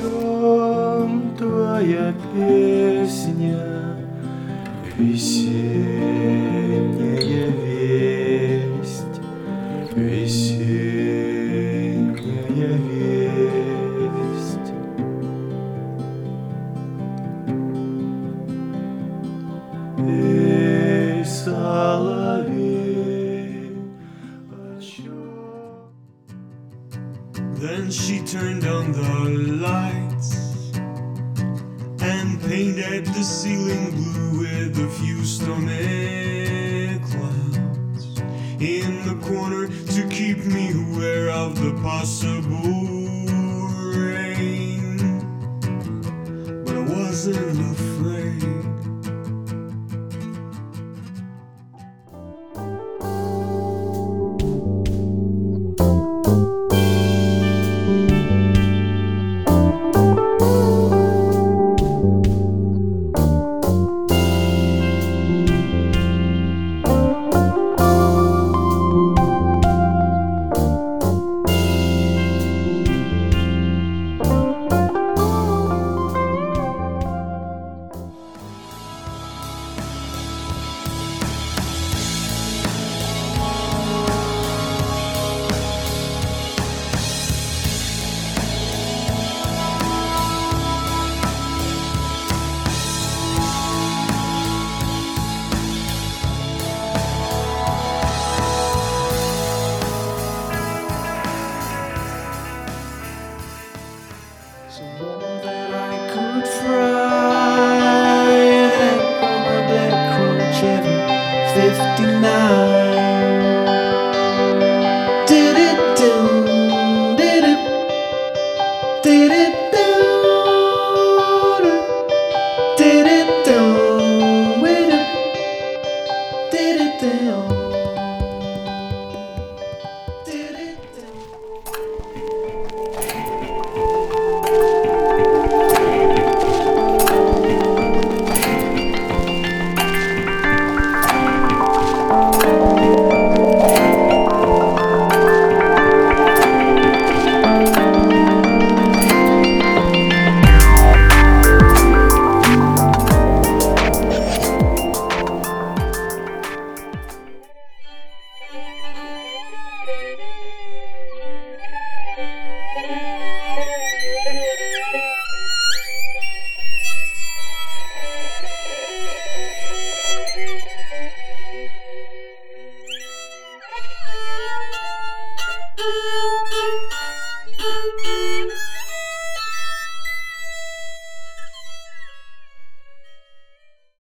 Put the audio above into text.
чем твоя песня весенняя весть, весенняя весть. Then she turned on the lights and painted the ceiling blue with a few stormy clouds in the corner to keep me aware of the possible rain. But I wasn't afraid. 59. Did it do, did it, did it do,